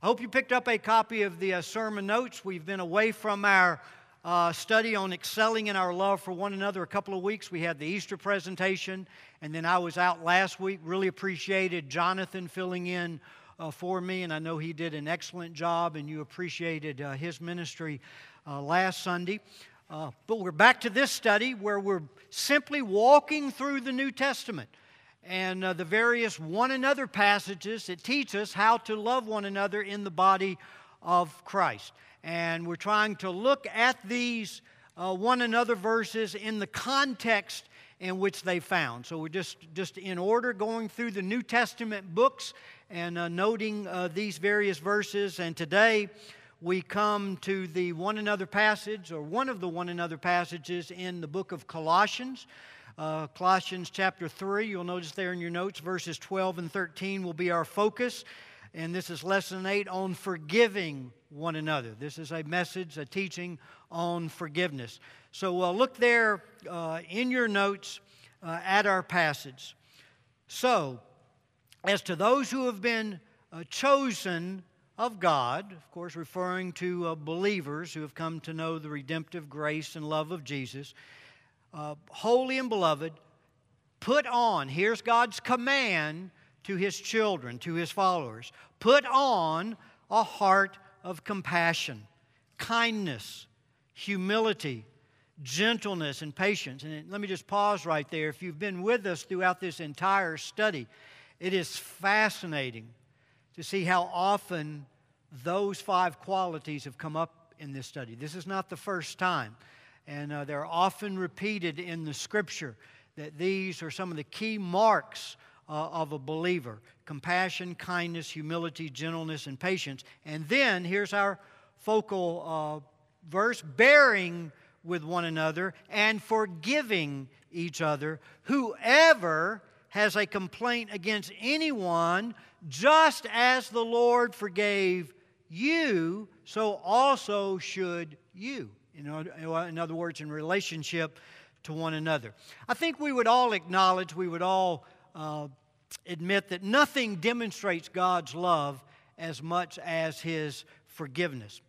I hope you picked up a copy of the uh, sermon notes. We've been away from our uh, study on excelling in our love for one another a couple of weeks. We had the Easter presentation, and then I was out last week. Really appreciated Jonathan filling in uh, for me, and I know he did an excellent job, and you appreciated uh, his ministry uh, last Sunday. Uh, but we're back to this study where we're simply walking through the New Testament and uh, the various one another passages that teach us how to love one another in the body of Christ. And we're trying to look at these uh, one another verses in the context in which they found. So we're just, just in order going through the New Testament books and uh, noting uh, these various verses. And today we come to the one another passage, or one of the one another passages in the book of Colossians. Uh, Colossians chapter 3, you'll notice there in your notes, verses 12 and 13 will be our focus. And this is lesson 8 on forgiving one another. This is a message, a teaching on forgiveness. So uh, look there uh, in your notes uh, at our passage. So, as to those who have been uh, chosen of God, of course, referring to uh, believers who have come to know the redemptive grace and love of Jesus, uh, holy and beloved, put on, here's God's command to his children, to his followers put on a heart of compassion, kindness, humility, gentleness, and patience. And let me just pause right there. If you've been with us throughout this entire study, it is fascinating to see how often those five qualities have come up in this study. This is not the first time. And uh, they're often repeated in the scripture that these are some of the key marks uh, of a believer compassion, kindness, humility, gentleness, and patience. And then here's our focal uh, verse bearing with one another and forgiving each other. Whoever has a complaint against anyone, just as the Lord forgave you, so also should you in other words, in relationship to one another. I think we would all acknowledge, we would all uh, admit that nothing demonstrates God's love as much as His forgiveness.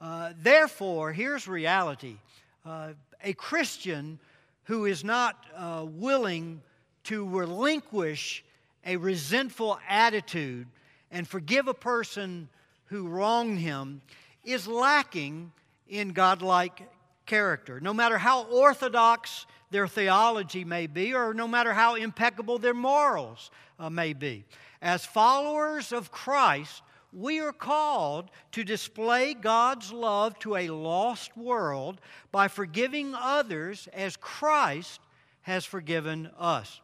Uh, therefore, here's reality uh, a Christian who is not uh, willing to relinquish a resentful attitude and forgive a person who wronged him is lacking in godlike character. No matter how orthodox their theology may be, or no matter how impeccable their morals uh, may be. As followers of Christ, we are called to display God's love to a lost world by forgiving others as Christ has forgiven us.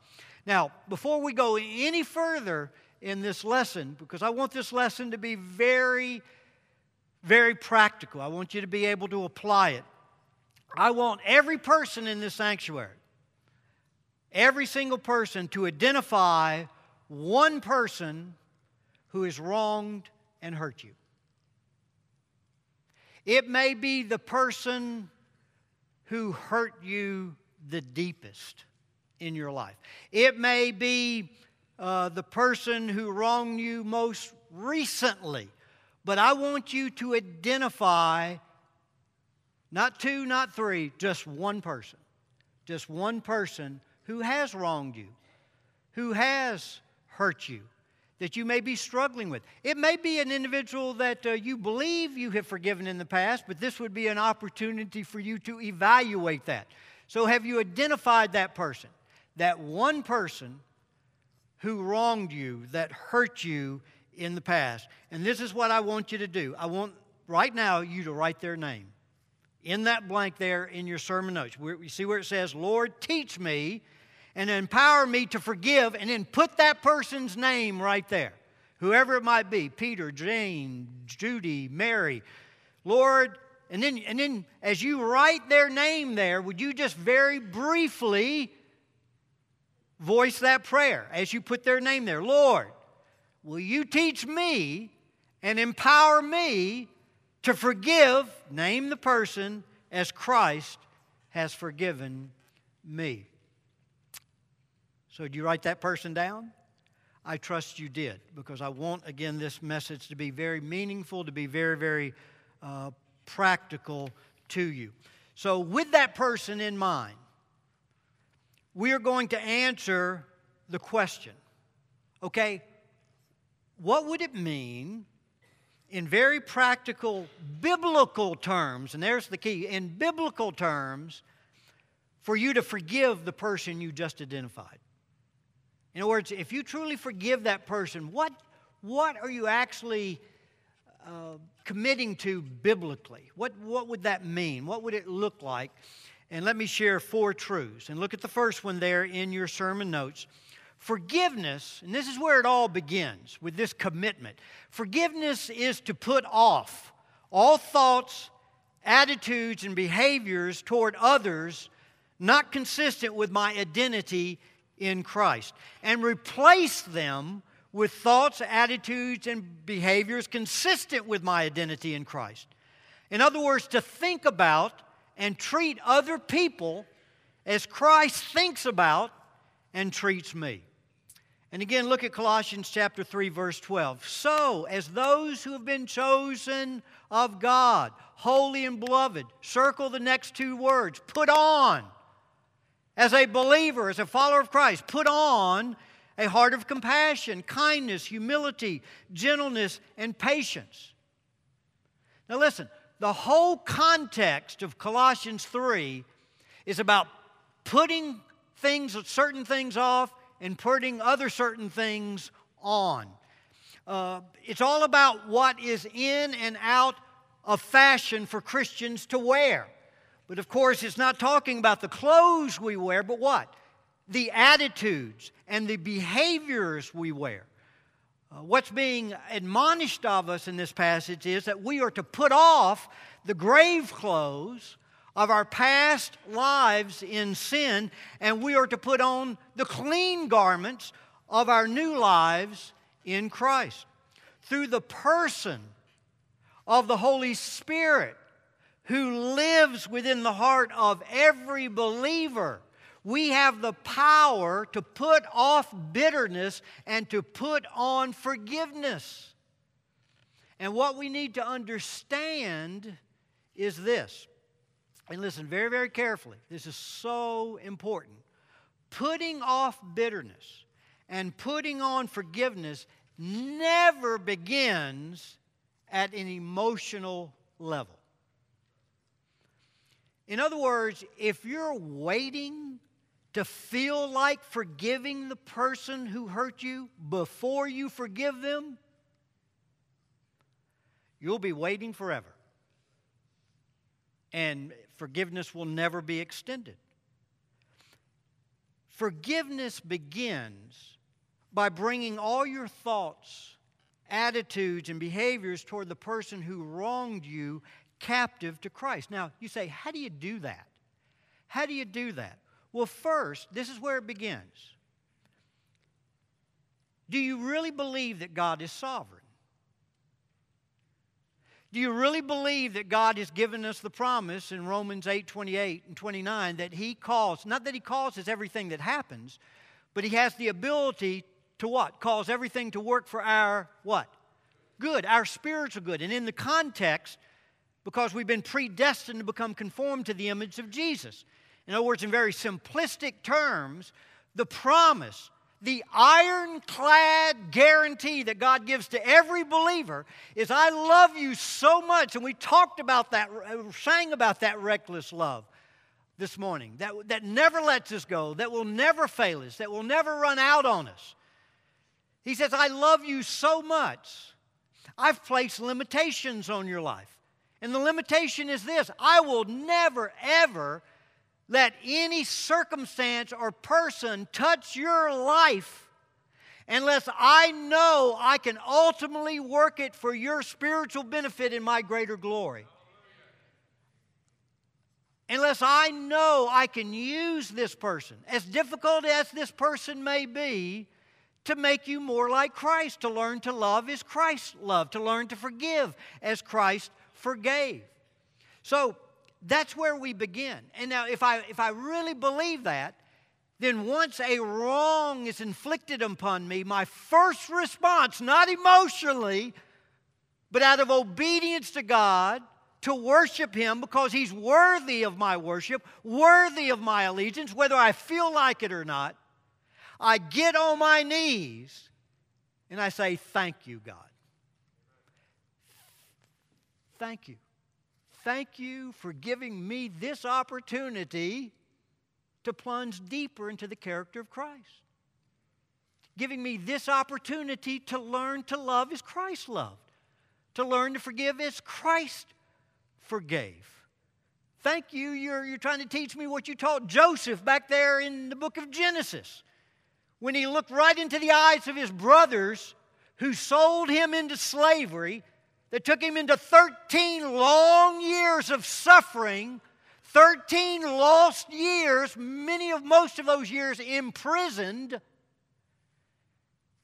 Now, before we go any further in this lesson, because I want this lesson to be very very practical. I want you to be able to apply it. I want every person in this sanctuary, every single person, to identify one person who has wronged and hurt you. It may be the person who hurt you the deepest in your life. It may be uh, the person who wronged you most recently but I want you to identify not two, not three, just one person. Just one person who has wronged you, who has hurt you, that you may be struggling with. It may be an individual that uh, you believe you have forgiven in the past, but this would be an opportunity for you to evaluate that. So, have you identified that person? That one person who wronged you, that hurt you in the past. And this is what I want you to do. I want right now you to write their name in that blank there in your sermon notes. You see where it says, Lord, teach me and empower me to forgive, and then put that person's name right there. Whoever it might be Peter, Jane, Judy, Mary. Lord, and then, and then as you write their name there, would you just very briefly voice that prayer as you put their name there? Lord, Will you teach me and empower me to forgive, name the person, as Christ has forgiven me? So, do you write that person down? I trust you did because I want, again, this message to be very meaningful, to be very, very uh, practical to you. So, with that person in mind, we are going to answer the question okay, what would it mean in very practical biblical terms? And there's the key in biblical terms for you to forgive the person you just identified. In other words, if you truly forgive that person, what, what are you actually uh, committing to biblically? What, what would that mean? What would it look like? And let me share four truths. And look at the first one there in your sermon notes. Forgiveness, and this is where it all begins with this commitment. Forgiveness is to put off all thoughts, attitudes, and behaviors toward others not consistent with my identity in Christ and replace them with thoughts, attitudes, and behaviors consistent with my identity in Christ. In other words, to think about and treat other people as Christ thinks about and treats me. And again, look at Colossians chapter 3 verse 12. So, as those who have been chosen of God, holy and beloved, circle the next two words, put on as a believer, as a follower of Christ, put on a heart of compassion, kindness, humility, gentleness, and patience. Now, listen, the whole context of Colossians 3 is about putting things, certain things off, and putting other certain things on. Uh, it's all about what is in and out of fashion for Christians to wear. But of course, it's not talking about the clothes we wear, but what? The attitudes and the behaviors we wear. Uh, what's being admonished of us in this passage is that we are to put off the grave clothes of our past lives in sin, and we are to put on the clean garments of our new lives in Christ. Through the person of the Holy Spirit, who lives within the heart of every believer. We have the power to put off bitterness and to put on forgiveness. And what we need to understand is this. And listen very, very carefully. This is so important. Putting off bitterness and putting on forgiveness never begins at an emotional level. In other words, if you're waiting to feel like forgiving the person who hurt you before you forgive them, you'll be waiting forever. And forgiveness will never be extended. Forgiveness begins by bringing all your thoughts, attitudes, and behaviors toward the person who wronged you captive to Christ. Now, you say, how do you do that? How do you do that? Well, first, this is where it begins. Do you really believe that God is sovereign? Do you really believe that God has given us the promise in Romans 8 28 and 29 that He calls, not that He causes everything that happens, but He has the ability to what? Cause everything to work for our what? Good, our spiritual good. And in the context because we've been predestined to become conformed to the image of Jesus. In other words, in very simplistic terms, the promise, the ironclad guarantee that God gives to every believer is I love you so much. And we talked about that, uh, sang about that reckless love this morning that, that never lets us go, that will never fail us, that will never run out on us. He says, I love you so much. I've placed limitations on your life. And the limitation is this I will never, ever let any circumstance or person touch your life unless I know I can ultimately work it for your spiritual benefit in my greater glory. Unless I know I can use this person, as difficult as this person may be, to make you more like Christ, to learn to love as Christ loved, to learn to forgive as Christ forgave. So that's where we begin. And now, if I, if I really believe that, then once a wrong is inflicted upon me, my first response, not emotionally, but out of obedience to God, to worship Him because He's worthy of my worship, worthy of my allegiance, whether I feel like it or not, I get on my knees and I say, Thank you, God. Thank you. Thank you for giving me this opportunity to plunge deeper into the character of Christ. Giving me this opportunity to learn to love as Christ loved, to learn to forgive as Christ forgave. Thank you, you're, you're trying to teach me what you taught Joseph back there in the book of Genesis. When he looked right into the eyes of his brothers who sold him into slavery, that took him into 13 long years of suffering 13 lost years, many of most of those years imprisoned.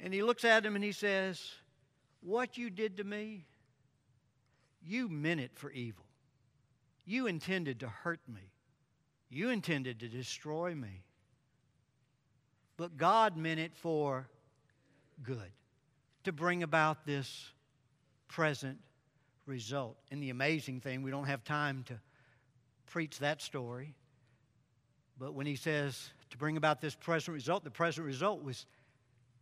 And he looks at him and he says, What you did to me, you meant it for evil. You intended to hurt me. You intended to destroy me. But God meant it for good, to bring about this present result. And the amazing thing, we don't have time to preach that story. But when he says to bring about this present result, the present result was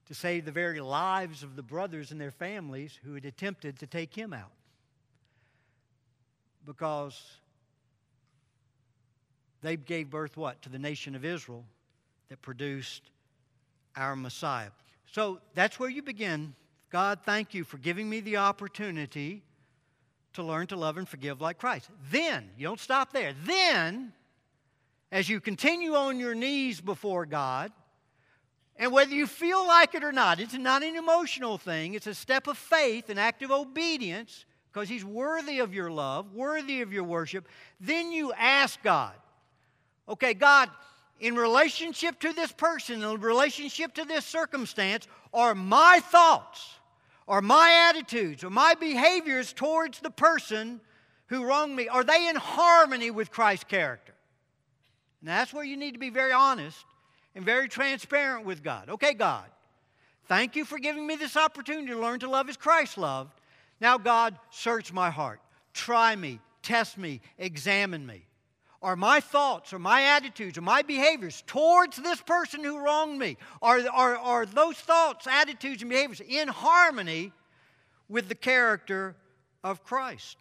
to save the very lives of the brothers and their families who had attempted to take him out. Because they gave birth what? To the nation of Israel that produced our Messiah. So that's where you begin. God, thank you for giving me the opportunity to learn to love and forgive like Christ. Then, you don't stop there. Then, as you continue on your knees before God, and whether you feel like it or not, it's not an emotional thing, it's a step of faith, an act of obedience, because He's worthy of your love, worthy of your worship. Then you ask God, okay, God, in relationship to this person, in relationship to this circumstance, are my thoughts or my attitudes or my behaviors towards the person who wronged me, are they in harmony with Christ's character? And that's where you need to be very honest and very transparent with God. Okay, God, thank you for giving me this opportunity to learn to love as Christ loved. Now, God, search my heart. Try me, test me, examine me are my thoughts or my attitudes or my behaviors towards this person who wronged me? Are, are, are those thoughts, attitudes, and behaviors in harmony with the character of Christ?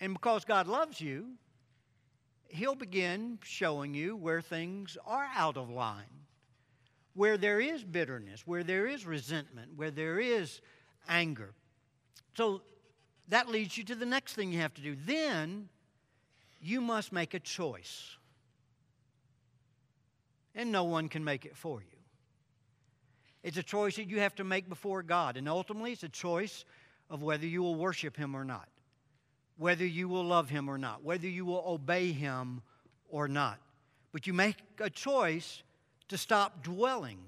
And because God loves you, He'll begin showing you where things are out of line, where there is bitterness, where there is resentment, where there is anger. So that leads you to the next thing you have to do. Then you must make a choice. And no one can make it for you. It's a choice that you have to make before God. And ultimately, it's a choice of whether you will worship Him or not, whether you will love Him or not, whether you will obey Him or not. But you make a choice to stop dwelling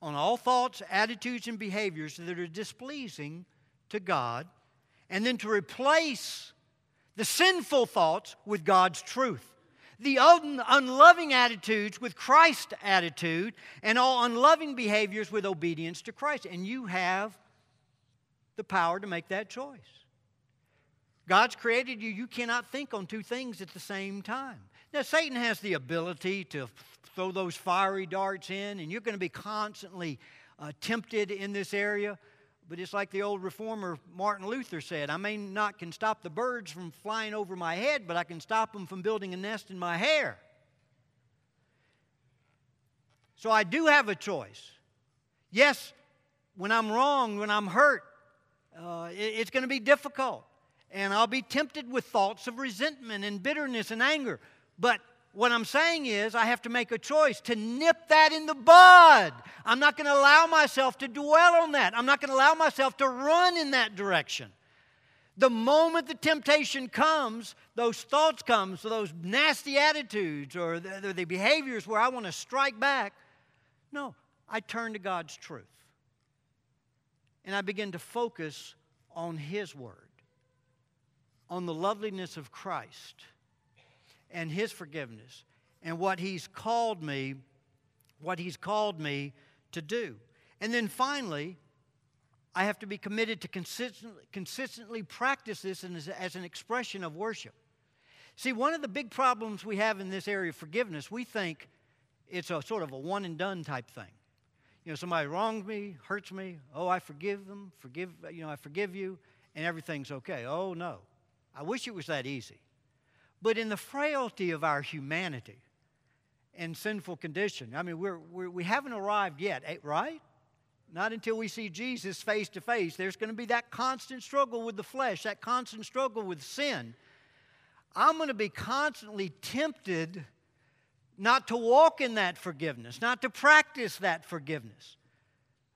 on all thoughts, attitudes, and behaviors that are displeasing to God, and then to replace the sinful thoughts with God's truth, the un- unloving attitudes with Christ's attitude, and all unloving behaviors with obedience to Christ. And you have the power to make that choice. God's created you, you cannot think on two things at the same time. Now, Satan has the ability to throw those fiery darts in, and you're going to be constantly uh, tempted in this area. But it's like the old reformer Martin Luther said I may not can stop the birds from flying over my head, but I can stop them from building a nest in my hair. So I do have a choice. Yes, when I'm wrong, when I'm hurt, uh, it, it's going to be difficult. And I'll be tempted with thoughts of resentment and bitterness and anger. But what I'm saying is, I have to make a choice to nip that in the bud. I'm not going to allow myself to dwell on that. I'm not going to allow myself to run in that direction. The moment the temptation comes, those thoughts come, so those nasty attitudes or the, the behaviors where I want to strike back, no, I turn to God's truth. And I begin to focus on His Word, on the loveliness of Christ and His forgiveness and what He's called me, what He's called me to do. And then finally, I have to be committed to consistently, consistently practice this as, as an expression of worship. See, one of the big problems we have in this area of forgiveness, we think it's a sort of a one and done type thing. You know, somebody wrongs me, hurts me, oh, I forgive them, forgive, you know, I forgive you, and everything's okay. Oh, no. I wish it was that easy. But in the frailty of our humanity and sinful condition, I mean, we're, we're, we haven't arrived yet, eh, right? Not until we see Jesus face to face. There's going to be that constant struggle with the flesh, that constant struggle with sin. I'm going to be constantly tempted not to walk in that forgiveness, not to practice that forgiveness.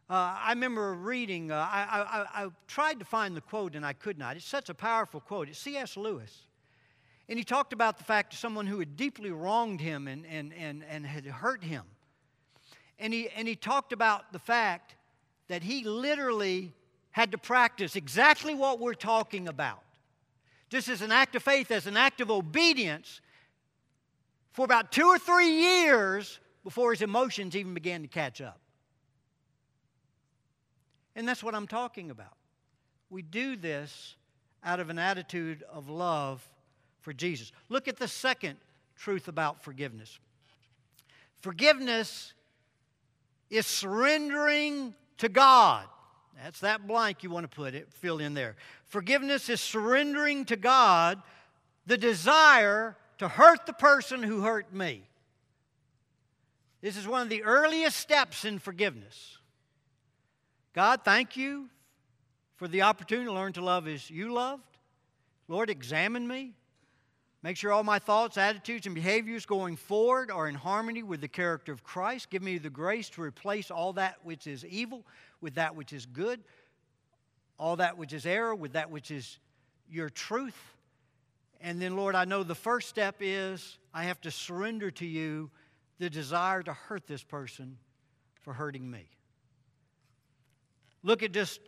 Uh, I remember reading, uh, I, I, I, tried to find the quote and I could not. It's such a powerful quote. It's C.S. Lewis. And he talked about the fact of someone who had deeply wronged him and, and, and, and had hurt him. And he, and he talked about the fact that he literally had to practice exactly what we're talking about. Just as an act of faith, as an act of obedience, for about two or three years before his emotions even began to catch up. And that's what I'm talking about. We do this out of an attitude of love for Jesus. Look at the second truth about forgiveness forgiveness is surrendering to God. That's that blank you want to put it, fill in there. Forgiveness is surrendering to God the desire to hurt the person who hurt me. This is one of the earliest steps in forgiveness. God, thank you for the opportunity to learn to love as you loved. Lord, examine me. Make sure all my thoughts, attitudes, and behaviors going forward are in harmony with the character of Christ. Give me the grace to replace all that which is evil with that which is good, all that which is error with that which is your truth. And then, Lord, I know the first step is I have to surrender to you the desire to hurt this person for hurting me. Look at just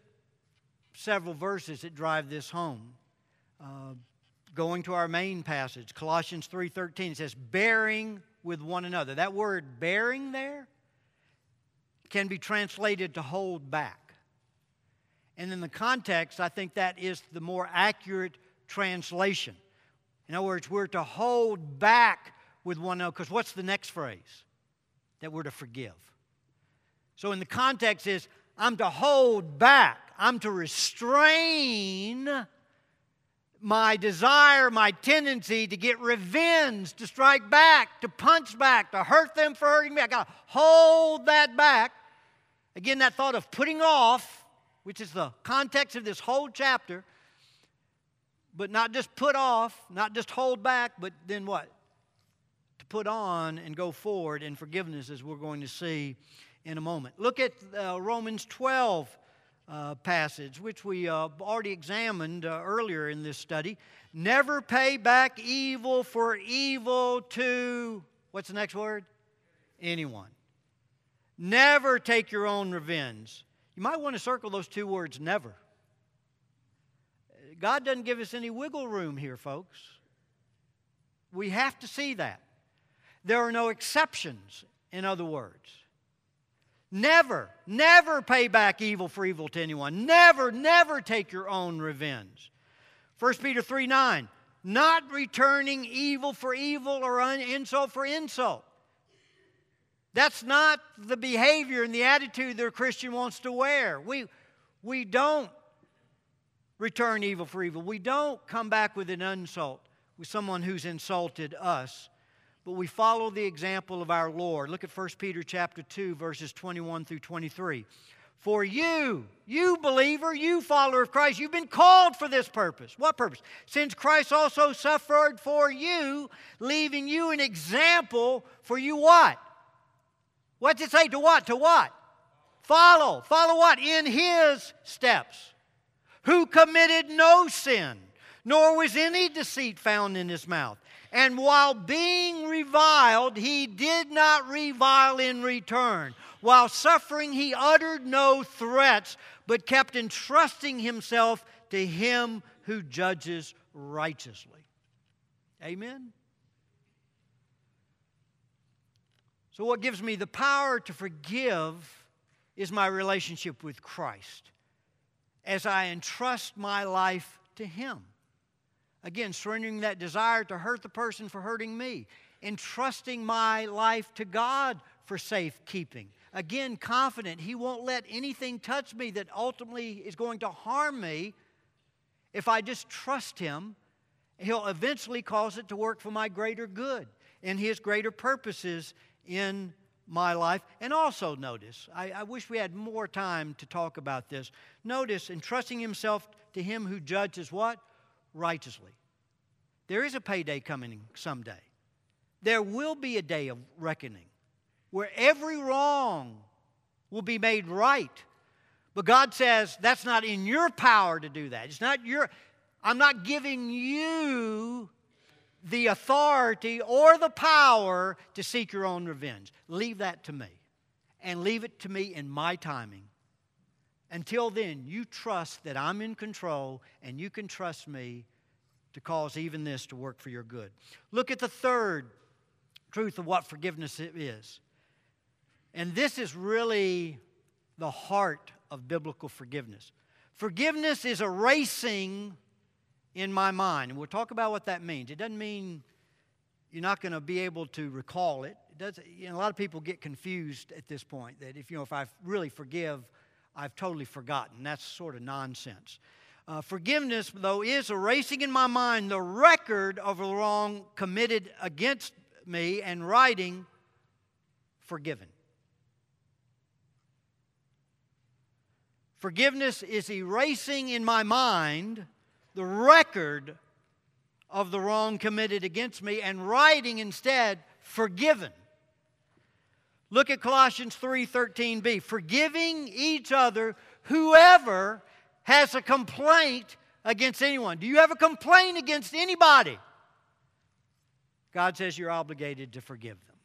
several verses that drive this home. Uh, going to our main passage, Colossians 3:13, it says, bearing with one another. That word bearing there can be translated to hold back. And in the context, I think that is the more accurate translation. In other words, we're to hold back with one another. Because what's the next phrase? That we're to forgive. So in the context is I'm to hold back. I'm to restrain my desire, my tendency to get revenge, to strike back, to punch back, to hurt them for hurting me. I got to hold that back. Again, that thought of putting off, which is the context of this whole chapter, but not just put off, not just hold back, but then what? To put on and go forward in forgiveness, as we're going to see in a moment. Look at uh, Romans 12 uh, passage, which we uh, already examined uh, earlier in this study. Never pay back evil for evil to, what's the next word? Anyone. Never take your own revenge. You might want to circle those two words, never. God doesn't give us any wiggle room here, folks. We have to see that. There are no exceptions, in other words. Never, never pay back evil for evil to anyone. Never, never take your own revenge. 1 Peter 3 9, not returning evil for evil or insult for insult. That's not the behavior and the attitude that a Christian wants to wear. We, we don't return evil for evil. We don't come back with an insult with someone who's insulted us, but we follow the example of our Lord. Look at 1 Peter chapter 2 verses 21 through 23. For you, you believer, you follower of Christ, you've been called for this purpose. What purpose? Since Christ also suffered for you, leaving you an example for you what? What's it say? To what? To what? Follow. Follow what? In his steps who committed no sin, nor was any deceit found in his mouth. And while being reviled, he did not revile in return. While suffering, he uttered no threats, but kept entrusting himself to him who judges righteously. Amen? So, what gives me the power to forgive is my relationship with Christ as I entrust my life to him. Again, surrendering that desire to hurt the person for hurting me, entrusting my life to God for safekeeping. Again, confident He won't let anything touch me that ultimately is going to harm me if I just trust Him. He'll eventually cause it to work for my greater good and His greater purposes in my life. And also, notice, I, I, wish we had more time to talk about this. Notice, entrusting himself to him who judges what? Righteously. There is a payday coming someday. There will be a day of reckoning where every wrong will be made right. But God says that's not in your power to do that. It's not your, I'm not giving you the authority or the power to seek your own revenge. Leave that to me. And leave it to me in my timing. Until then, you trust that I'm in control and you can trust me to cause even this to work for your good. Look at the third truth of what forgiveness is. And this is really the heart of biblical forgiveness. Forgiveness is erasing in my mind. And we'll talk about what that means. It doesn't mean you're not going to be able to recall it. it does, you know, a lot of people get confused at this point that if, you know, if I really forgive, I've totally forgotten. That's sort of nonsense. Uh, forgiveness, though, is erasing in my mind the record of a wrong committed against me and writing forgiven. Forgiveness is erasing in my mind the record of the wrong committed against me and writing instead forgiven. Look at Colossians 3:13b, forgiving each other whoever has a complaint against anyone. Do you have a complaint against anybody? God says you're obligated to forgive them.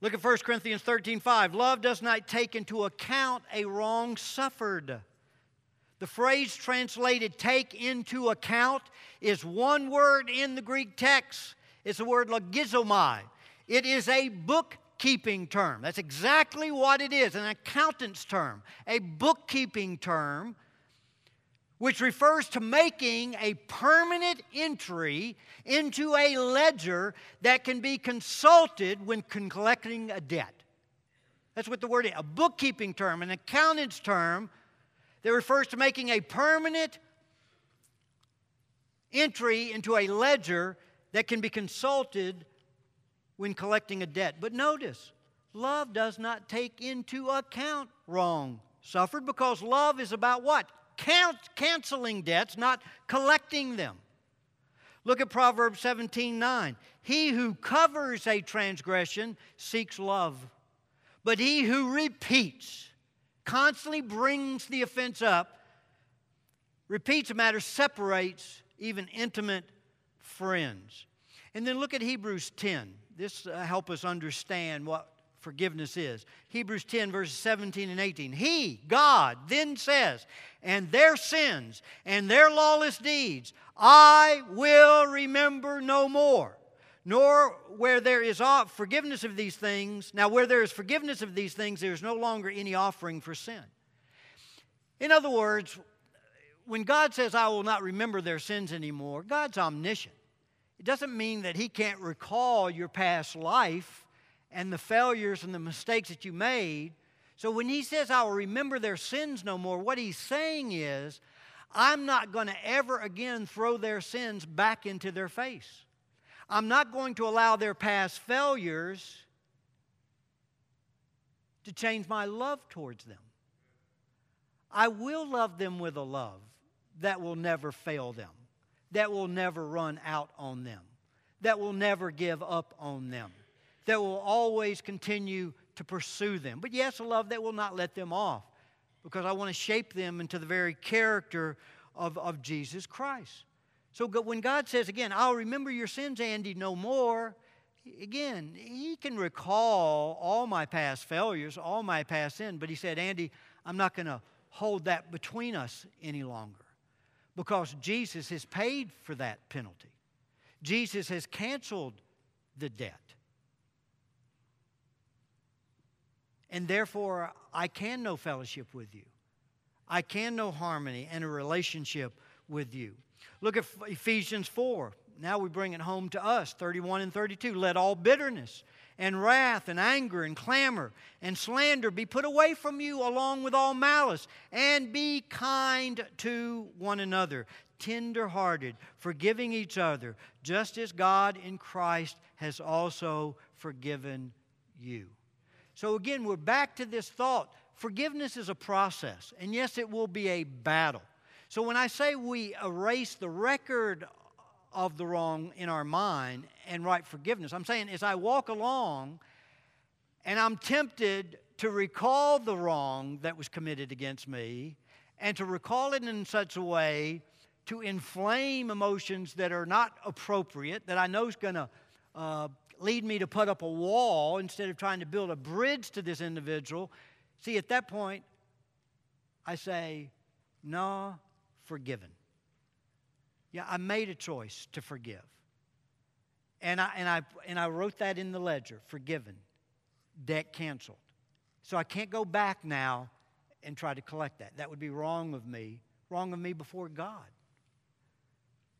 Look at 1 Corinthians 13:5. Love does not take into account a wrong suffered. The phrase translated take into account is one word in the Greek text. It's the word logizomai. It is a bookkeeping term. That's exactly what it is an accountant's term, a bookkeeping term, which refers to making a permanent entry into a ledger that can be consulted when collecting a debt. That's what the word is a bookkeeping term, an accountant's term that refers to making a permanent entry into a ledger that can be consulted when collecting a debt. But notice, love does not take into account wrong suffered because love is about what? Count, canceling debts, not collecting them. Look at Proverbs 17 9. He who covers a transgression seeks love, but he who repeats constantly brings the offense up, repeats a matter, separates even intimate friends. And then look at Hebrews 10. This uh, help us understand what forgiveness is. Hebrews 10, verses 17 and 18. He, God, then says, and their sins and their lawless deeds I will remember no more nor where there is forgiveness of these things. Now, where there is forgiveness of these things, there is no longer any offering for sin. In other words, when God says, I will not remember their sins anymore, God's omniscient. It doesn't mean that He can't recall your past life and the failures and the mistakes that you made. So when He says, I will remember their sins no more, what He's saying is, I'm not going to ever again throw their sins back into their face. I'm not going to allow their past failures to change my love towards them. I will love them with a love that will never fail them, that will never run out on them, that will never give up on them, that will always continue to pursue them. But yes, a love that will not let them off because I want to shape them into the very character of, of Jesus Christ. So when God says, again, I'll remember your sins, Andy, no more, again, He can recall all my past failures, all my past sin, but He said, Andy, I'm not going to hold that between us any longer because Jesus has paid for that penalty. Jesus has canceled the debt. And therefore, I can know fellowship with you. I can know harmony and a relationship with you. Look at Ephesians 4. Now we bring it home to us 31 and 32. Let all bitterness and wrath and anger and clamor and slander be put away from you along with all malice, and be kind to one another, tender hearted, forgiving each other, just as God in Christ has also forgiven you. So again, we're back to this thought. Forgiveness is a process, and yes, it will be a battle. So when I say we erase the record of the wrong in our mind and write forgiveness, I'm saying as I walk along and I'm tempted to recall the wrong that was committed against me and to recall it in such a way to inflame emotions that are not appropriate, that I know is going to uh, lead me to put up a wall instead of trying to build a bridge to this individual. See, at that point, I say, no, forgiven. Yeah, I made a choice to forgive. And I, and, I, and I wrote that in the ledger forgiven, debt canceled. So I can't go back now and try to collect that. That would be wrong of me, wrong of me before God.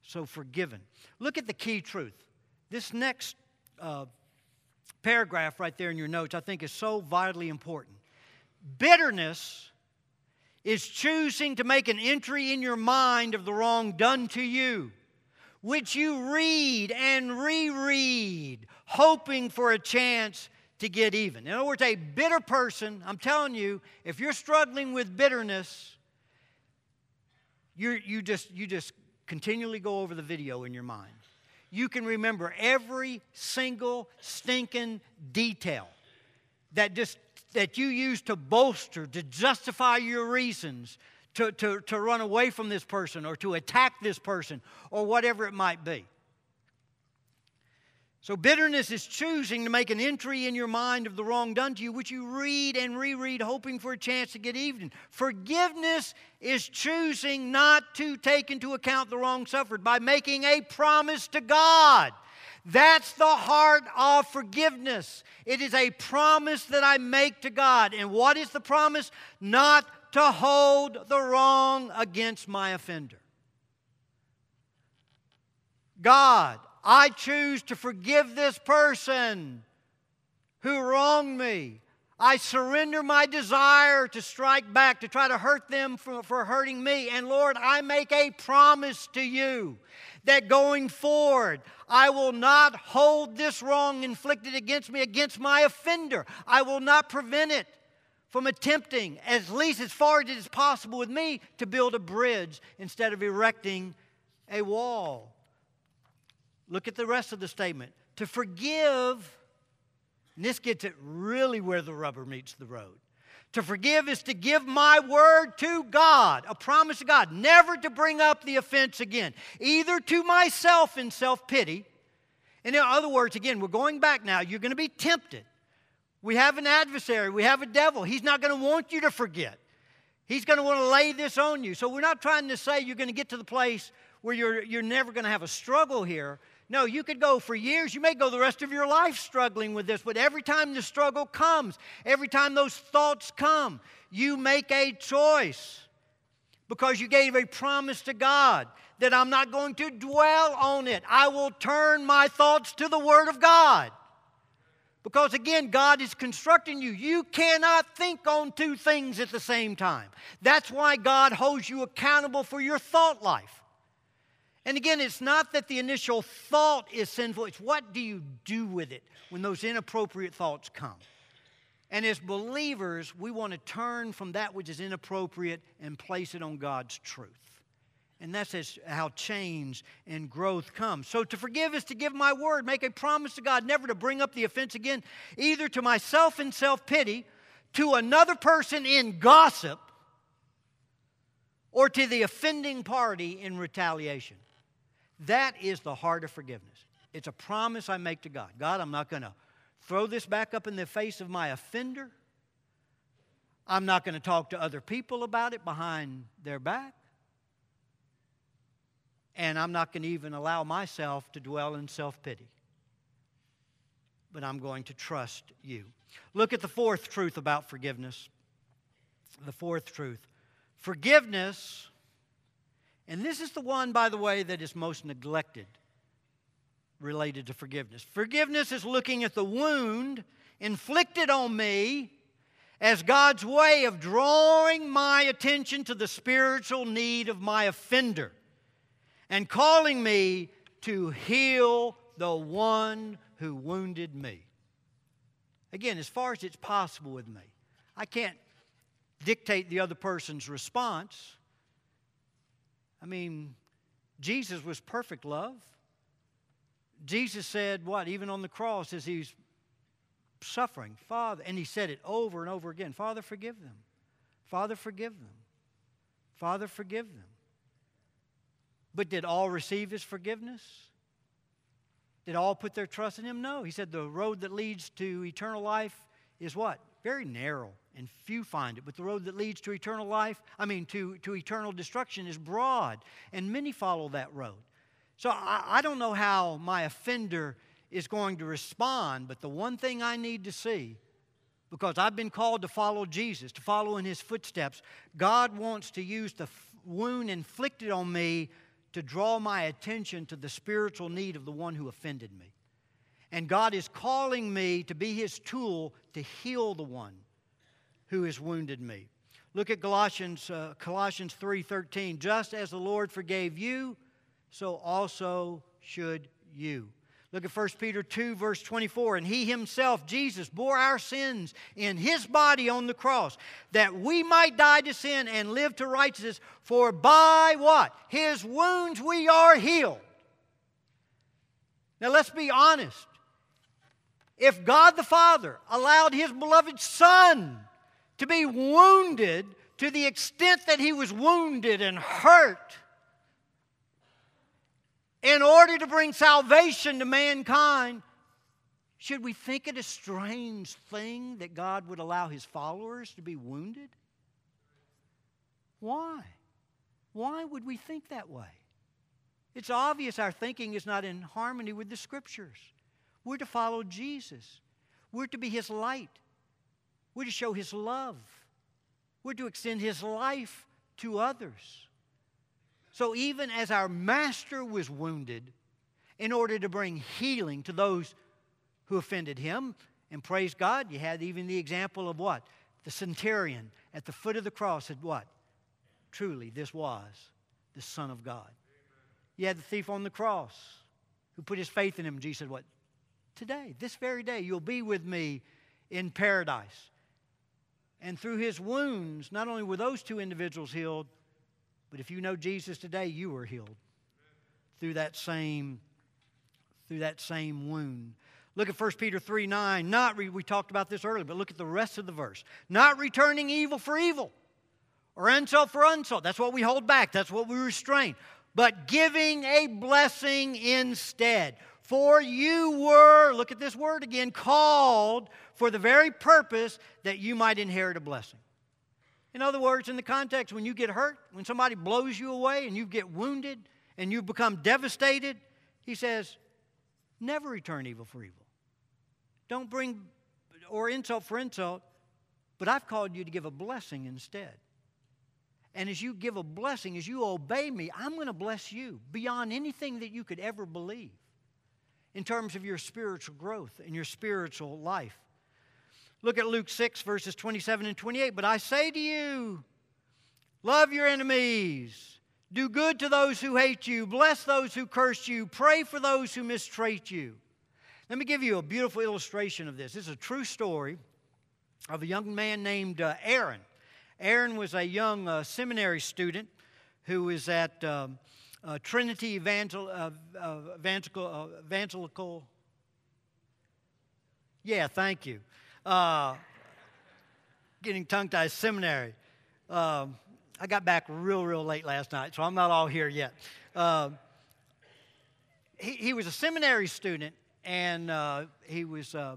So forgiven. Look at the key truth. This next uh, paragraph right there in your notes, I think, is so vitally important. Bitterness is choosing to make an entry in your mind of the wrong done to you, which you read and reread, hoping for a chance to get even. In other words, a bitter person, I'm telling you, if you're struggling with bitterness, you you just, you just continually go over the video in your mind. You can remember every single stinking detail that just that you use to bolster, to justify your reasons to, to, to run away from this person or to attack this person or whatever it might be. So, bitterness is choosing to make an entry in your mind of the wrong done to you, which you read and reread, hoping for a chance to get even. Forgiveness is choosing not to take into account the wrong suffered by making a promise to God that's the heart of forgiveness. It is a promise that I make to God. And what is the promise? Not to hold the wrong against my offender. God, I choose to forgive this person who wronged me. I surrender my desire to strike back, to try to hurt them for, for hurting me. And Lord, I make a promise to you that going forward, I will not hold this wrong inflicted against me against my offender. I will not prevent it from attempting, at least as far as it is possible with me, to build a bridge instead of erecting a wall. Look at the rest of the statement. To forgive, and this gets it really where the rubber meets the road. To forgive is to give my word to God, a promise to God, never to bring up the offense again, either to myself in self pity. In other words, again, we're going back now. You're going to be tempted. We have an adversary, we have a devil. He's not going to want you to forget. He's going to want to lay this on you. So we're not trying to say you're going to get to the place where you're, you're never going to have a struggle here. No, you could go for years. You may go the rest of your life struggling with this, but every time the struggle comes, every time those thoughts come, you make a choice because you gave a promise to God that I'm not going to dwell on it. I will turn my thoughts to the Word of God. Because again, God is constructing you. You cannot think on two things at the same time. That's why God holds you accountable for your thought life. And again, it's not that the initial thought is sinful, it's what do you do with it when those inappropriate thoughts come. And as believers, we want to turn from that which is inappropriate and place it on God's truth. And that's how change and growth comes. So to forgive is to give my word, make a promise to God never to bring up the offense again, either to myself in self pity, to another person in gossip, or to the offending party in retaliation. That is the heart of forgiveness. It's a promise I make to God. God, I'm not going to throw this back up in the face of my offender. I'm not going to talk to other people about it behind their back. And I'm not going to even allow myself to dwell in self pity. but I'm going to trust you. Look at the fourth truth about forgiveness. The fourth truth forgiveness, and this is the one, by the way, that is most neglected related to forgiveness. Forgiveness is looking at the wound inflicted on me as God's way of drawing my attention to the spiritual need of my offender and calling me to heal the one who wounded me. Again, as far as it's possible with me, I can't dictate the other person's response. I mean, Jesus was perfect love. Jesus said, what, even on the cross as he's suffering, Father, and he said it over and over again Father, forgive them. Father, forgive them. Father, forgive them. But did all receive his forgiveness? Did all put their trust in him? No. He said the road that leads to eternal life is what? Very narrow, and few find it. But the road that leads to eternal life, I mean, to, to eternal destruction, is broad, and many follow that road. So I, I don't know how my offender is going to respond, but the one thing I need to see, because I've been called to follow Jesus, to follow in his footsteps, God wants to use the wound inflicted on me to draw my attention to the spiritual need of the one who offended me. And God is calling me to be his tool to heal the one who has wounded me. Look at Colossians, uh, Colossians 3:13. Just as the Lord forgave you, so also should you. Look at 1 Peter 2, verse 24. And he himself, Jesus, bore our sins in his body on the cross, that we might die to sin and live to righteousness. For by what? His wounds we are healed. Now let's be honest. If God the Father allowed his beloved Son to be wounded to the extent that he was wounded and hurt, in order to bring salvation to mankind, should we think it a strange thing that God would allow his followers to be wounded? Why? Why would we think that way? It's obvious our thinking is not in harmony with the scriptures. We're to follow Jesus, we're to be his light, we're to show his love, we're to extend his life to others. So even as our master was wounded, in order to bring healing to those who offended him, and praise God, you had even the example of what? The centurion at the foot of the cross said, What? Truly, this was the Son of God. You had the thief on the cross who put his faith in him. Jesus said, What? Today, this very day, you'll be with me in paradise. And through his wounds, not only were those two individuals healed, but if you know Jesus today, you are healed through that same through that same wound. Look at 1 Peter 3 9. Not re- we talked about this earlier, but look at the rest of the verse. Not returning evil for evil or insult for insult. That's what we hold back, that's what we restrain. But giving a blessing instead. For you were, look at this word again, called for the very purpose that you might inherit a blessing. In other words, in the context, when you get hurt, when somebody blows you away and you get wounded and you become devastated, he says, never return evil for evil. Don't bring or insult for insult, but I've called you to give a blessing instead. And as you give a blessing, as you obey me, I'm going to bless you beyond anything that you could ever believe in terms of your spiritual growth and your spiritual life. Look at Luke 6, verses 27 and 28. But I say to you, love your enemies, do good to those who hate you, bless those who curse you, pray for those who mistreat you. Let me give you a beautiful illustration of this. This is a true story of a young man named uh, Aaron. Aaron was a young uh, seminary student who was at um, uh, Trinity Evangel- uh, uh, Evangelical, uh, Evangelical. Yeah, thank you uh, getting tongue tied seminary. Um, I got back real, real late last night, so I'm not all here yet. Uh, he, he, was a seminary student, and uh, he was uh,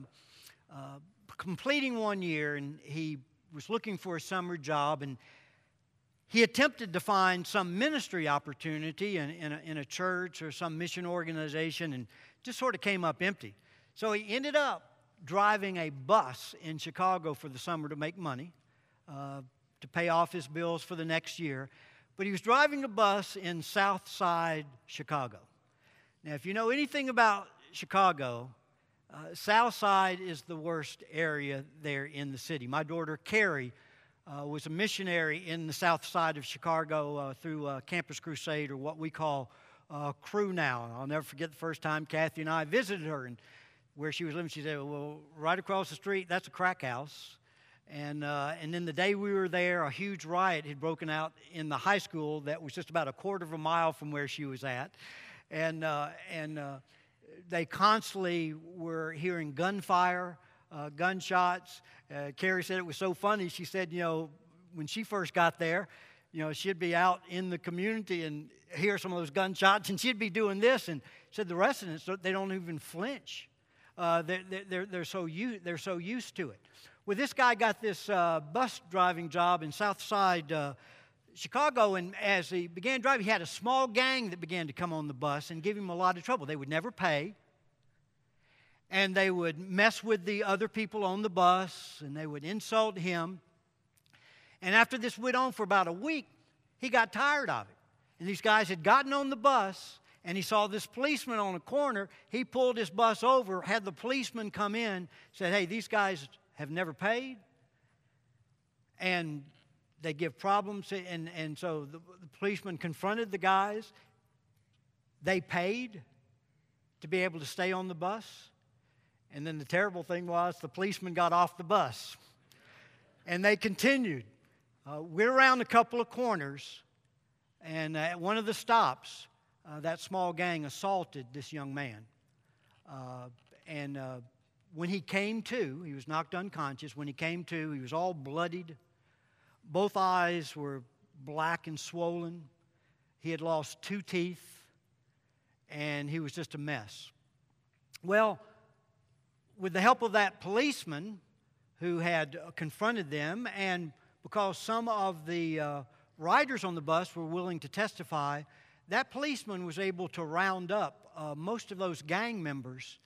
completing one year, and he was looking for a summer job, and he attempted to find some ministry opportunity in, in, a, in a church or some mission organization, and just sort of came up empty. So he ended up driving a bus in Chicago for the summer to make money, uh, to pay off his bills for the next year. But he was driving a bus in South Side Chicago. Now, if you know anything about Chicago, uh, South Side is the worst area there in the city. My daughter Carrie uh, was a missionary in the South Side of Chicago uh, through Campus Crusade, or what we call uh, Cru now. I'll never forget the first time Kathy and I visited her, and where she was living, she said, "Well, right across the street, that's a crack house." And, uh, and then the day we were there, a huge riot had broken out in the high school that was just about a quarter of a mile from where she was at. And, uh, and they constantly were hearing gunfire, uh, gunshots. Uh, Carrie said it was so funny. She said, you know, when she first got there, you know, she'd be out in the community and hear some of those gunshots, and she'd be doing this. And said the residents, they don't even flinch. Uh, they're, they're, they're, so used, they're so used to it. Well, this guy got this uh, bus driving job in South Side uh, Chicago, and as he began driving, he had a small gang that began to come on the bus and give him a lot of trouble. They would never pay, and they would mess with the other people on the bus, and they would insult him. And after this went on for about a week, he got tired of it. And these guys had gotten on the bus, and he saw this policeman on a corner. He pulled his bus over, had the policeman come in, said, Hey, these guys have never paid. And they give problems. And, and so the, the policeman confronted the guys. They paid to be able to stay on the bus. And then the terrible thing was the policeman got off the bus. And they continued. Uh, we're around a couple of corners, and at one of the stops, uh, that small gang assaulted this young man. Uh, and uh, when he came to, he was knocked unconscious. When he came to, he was all bloodied. Both eyes were black and swollen. He had lost two teeth, and he was just a mess. Well, with the help of that policeman who had confronted them, and because some of the uh, riders on the bus were willing to testify, that policeman was able to round up uh, most of those gang members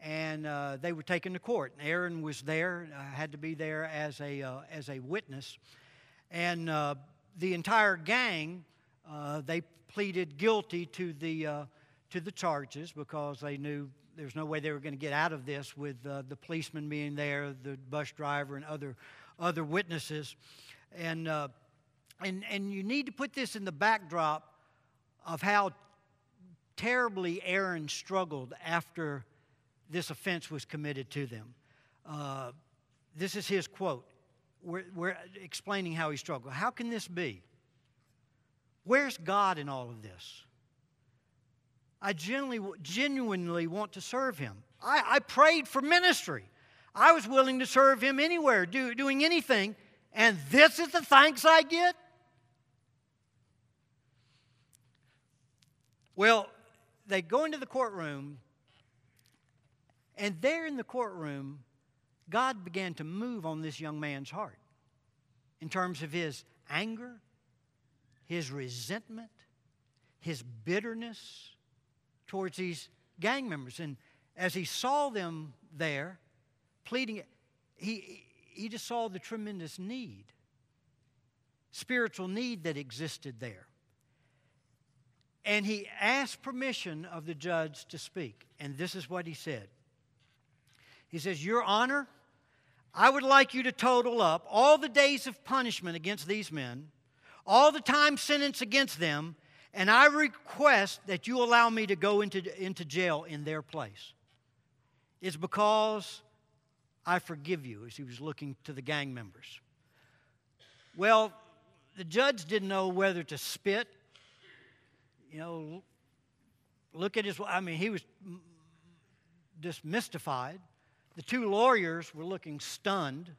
and uh, they were taken to court. Aaron was there, uh, had to be there as a, uh, as a witness. And uh, the entire gang, they pleaded guilty to the, to the charges because they knew there's no way they were going to get out of this with uh, the policeman being there, the bus driver, and other, other witnesses. And, uh, and, and you need to put this in the backdrop of how terribly Aaron struggled after this offense was committed to them. Uh, this is his quote. We're, we're explaining how he struggled. How can this be? Where's God in all of this? I genuinely, genuinely want to serve him. I, I prayed for ministry. I was willing to serve him anywhere, do, doing anything, and this is the thanks I get? Well, they go into the courtroom, and there in the courtroom, God began to move on this young man's heart in terms of his anger, his resentment, his bitterness, towards these gang members. And as he saw them there pleading, he, he just saw the tremendous need, spiritual need that existed there. And he asked permission of the judge to speak. And this is what he said He says, Your Honor, I would like you to total up all the days of punishment against these men, all the time sentenced against them, and I request that you allow me to go into, into jail in their place. It's because I forgive you, as he was looking to the gang members. Well, the judge didn't know whether to spit, you know, look at his, I mean, he was just mystified. The two lawyers were looking stunned.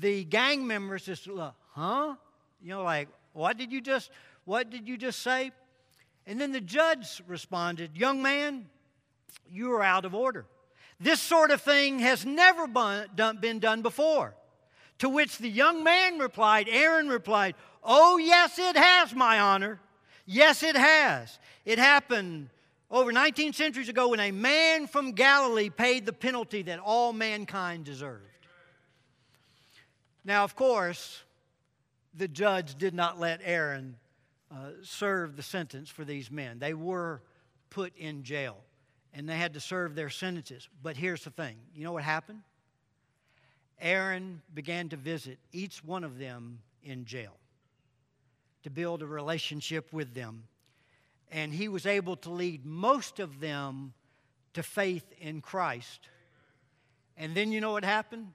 The gang members just, huh? You know, like, what did you just, what did you just say? And then the judge responded, Young man, you are out of order. This sort of thing has never been done before. To which the young man replied, Aaron replied, Oh, yes, it has, my honor. Yes, it has. It happened over 19 centuries ago when a man from Galilee paid the penalty that all mankind deserved. Now, of course, the judge did not let Aaron uh, serve the sentence for these men. They were put in jail and they had to serve their sentences. But here's the thing you know what happened? Aaron began to visit each one of them in jail to build a relationship with them. And he was able to lead most of them to faith in Christ. And then you know what happened?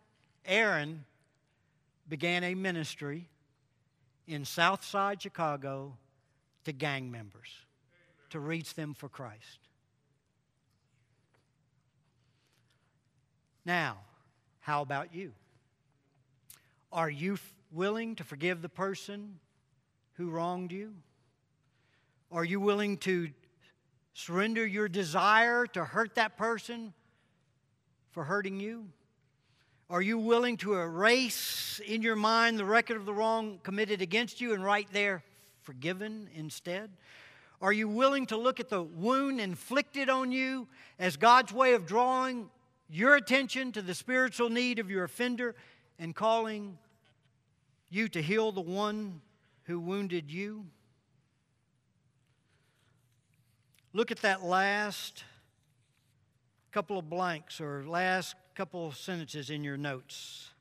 Aaron began a ministry in Southside Chicago to gang members to reach them for Christ. Now, how about you? Are you f- willing to forgive the person who wronged you? Are you willing to surrender your desire to hurt that person for hurting you? Are you willing to erase in your mind the record of the wrong committed against you and write there, forgiven instead? Are you willing to look at the wound inflicted on you as God's way of drawing your attention to the spiritual need of your offender and calling you to heal the one who wounded you? Look at that last couple of blanks or last couple of sentences in your notes.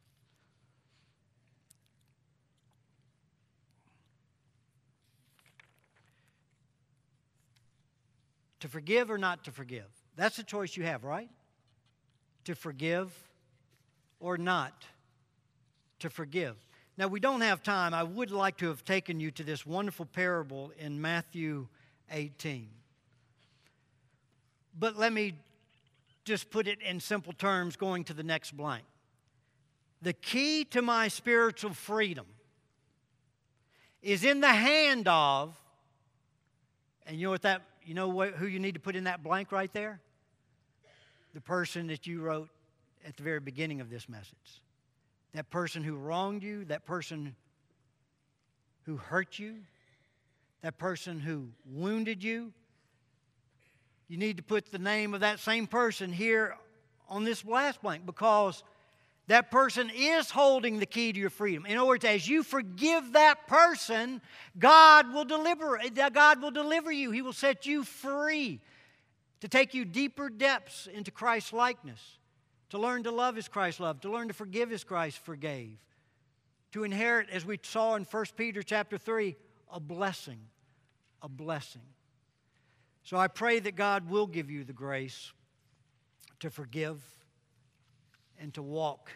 To forgive or not to forgive? That's a choice you have, right? To forgive or not to forgive. Now, we don't have time. I would like to have taken you to this wonderful parable in Matthew 18. But let me just put it in simple terms going to the next blank. The key to my spiritual freedom is in the hand of, and you know what that, you know what, who you need to put in that blank right there? The person that you wrote at the very beginning of this message that person who wronged you, that person who hurt you, that person who wounded you. You need to put the name of that same person here on this last blank because that person is holding the key to your freedom. In other words, as you forgive that person, God will deliver God will deliver you. He will set you free to take you deeper depths into Christ's likeness to learn to love as Christ loved, to learn to forgive as Christ forgave, to inherit, as we saw in 1 Peter chapter 3, a blessing, a blessing. So I pray that God will give you the grace to forgive and to walk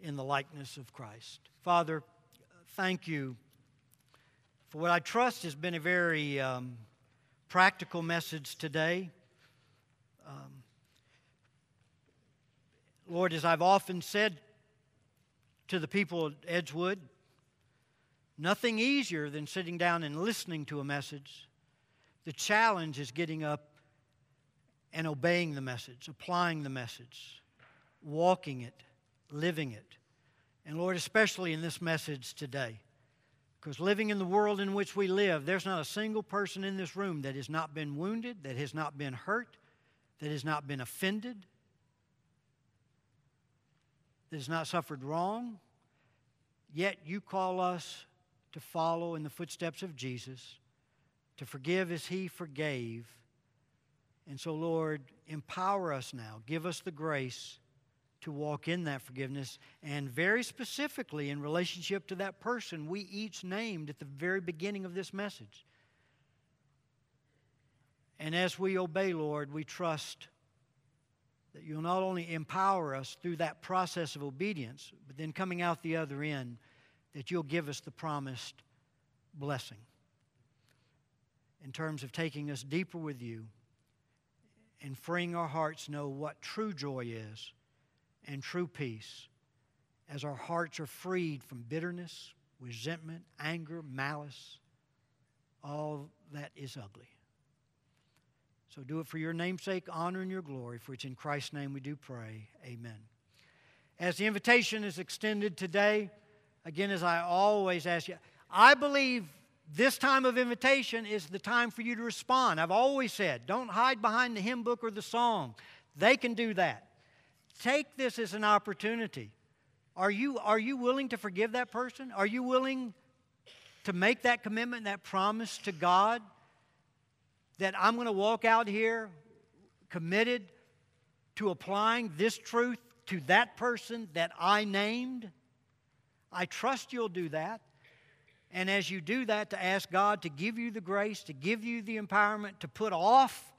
in the likeness of Christ. Father, thank you for what I trust has been a very um, practical message today. Um, Lord, as I've often said to the people at Edgewood, nothing easier than sitting down and listening to a message. The challenge is getting up and obeying the message, applying the message, walking it, living it. And Lord, especially in this message today, because living in the world in which we live, there's not a single person in this room that has not been wounded, that has not been hurt, that has not been offended, that has not suffered wrong, yet you call us to follow in the footsteps of Jesus, to forgive as he forgave. And so, Lord, empower us now. Give us the grace to walk in that forgiveness, and very specifically in relationship to that person we each named at the very beginning of this message. And as we obey, Lord, we trust that you'll not only empower us through that process of obedience, but then coming out the other end, that you'll give us the promised blessing in terms of taking us deeper with you and freeing our hearts to know what true joy is and true peace as our hearts are freed from bitterness, resentment, anger, malice, all that is ugly. So do it for your namesake, honor, and your glory, for it's in Christ's name we do pray. Amen. As the invitation is extended today, again, as I always ask you, I believe this time of invitation is the time for you to respond. I've always said, don't hide behind the hymn book or the song. They can do that. Take this as an opportunity. Are you, are you willing to forgive that person? Are you willing to make that commitment, that promise to God that I'm going to walk out here committed to applying this truth to that person that I named? I trust you'll do that. And as you do that, to ask God to give you the grace, to give you the empowerment to put off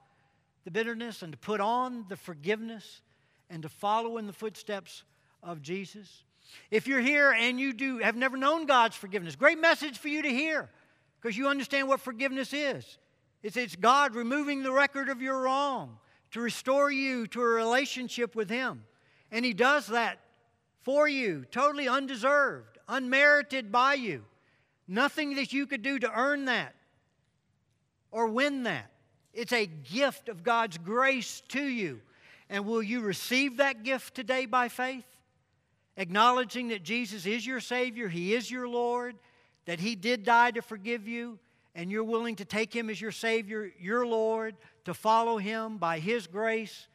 the bitterness and to put on the forgiveness and to follow in the footsteps of Jesus. If you're here and you do have never known God's forgiveness, great message for you to hear because you understand what forgiveness is. It's, it's God removing the record of your wrong to restore you to a relationship with Him. And He does that for you, totally undeserved, unmerited by you. Nothing that you could do to earn that or win that. It's a gift of God's grace to you. And will you receive that gift today by faith? Acknowledging that Jesus is your Savior, He is your Lord, that He did die to forgive you, and you're willing to take Him as your Savior, your Lord, to follow Him by His grace,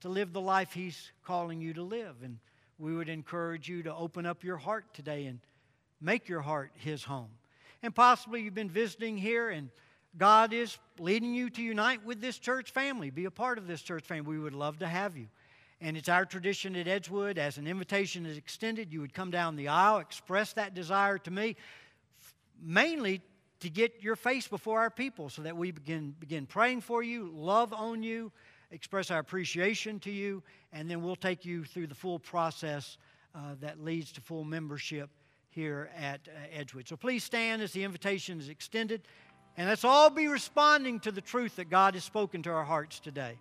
to live the life He's calling you to live. And we would encourage you to open up your heart today and make your heart His home. And possibly you've been visiting here and God is leading you to unite with this church family, be a part of this church family. We would love to have you. And it's our tradition at Edgewood, as an invitation is extended, you would come down the aisle, express that desire to me, mainly to get your face before our people so that we begin, begin praying for you, love on you, express our appreciation to you, and then we'll take you through the full process uh, that leads to full membership here at uh, Edgewood. So please stand as the invitation is extended. And let's all be responding to the truth that God has spoken to our hearts today.